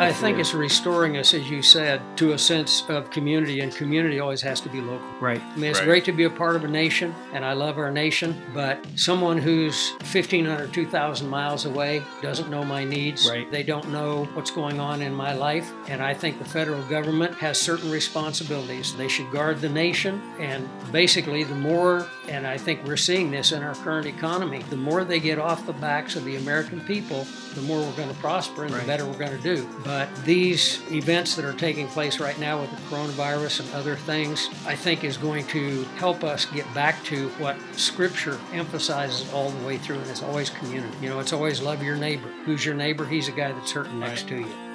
go I think it's restoring us, as you said, to a sense of community, and community always has to be local. right. I mean, it's Right. great to be a part of a nation, and I love our nation, but someone who's 1,500, 2,000 miles away doesn't know my needs. Right. They don't know what's going on in my life, and I think the federal government has certain responsibilities. They should guard the nation, and basically, the more, and I think we're seeing this in our current economy, the more they get off the backs of the American people, the more we're going to prosper and Right. the better we're going to do. But these events that are taking place right now with the coronavirus and other things, I think is going to help us get back to what Scripture emphasizes all the way through, and it's always community. You know, it's always love your neighbor. Who's your neighbor? He's a guy that's hurting next to you.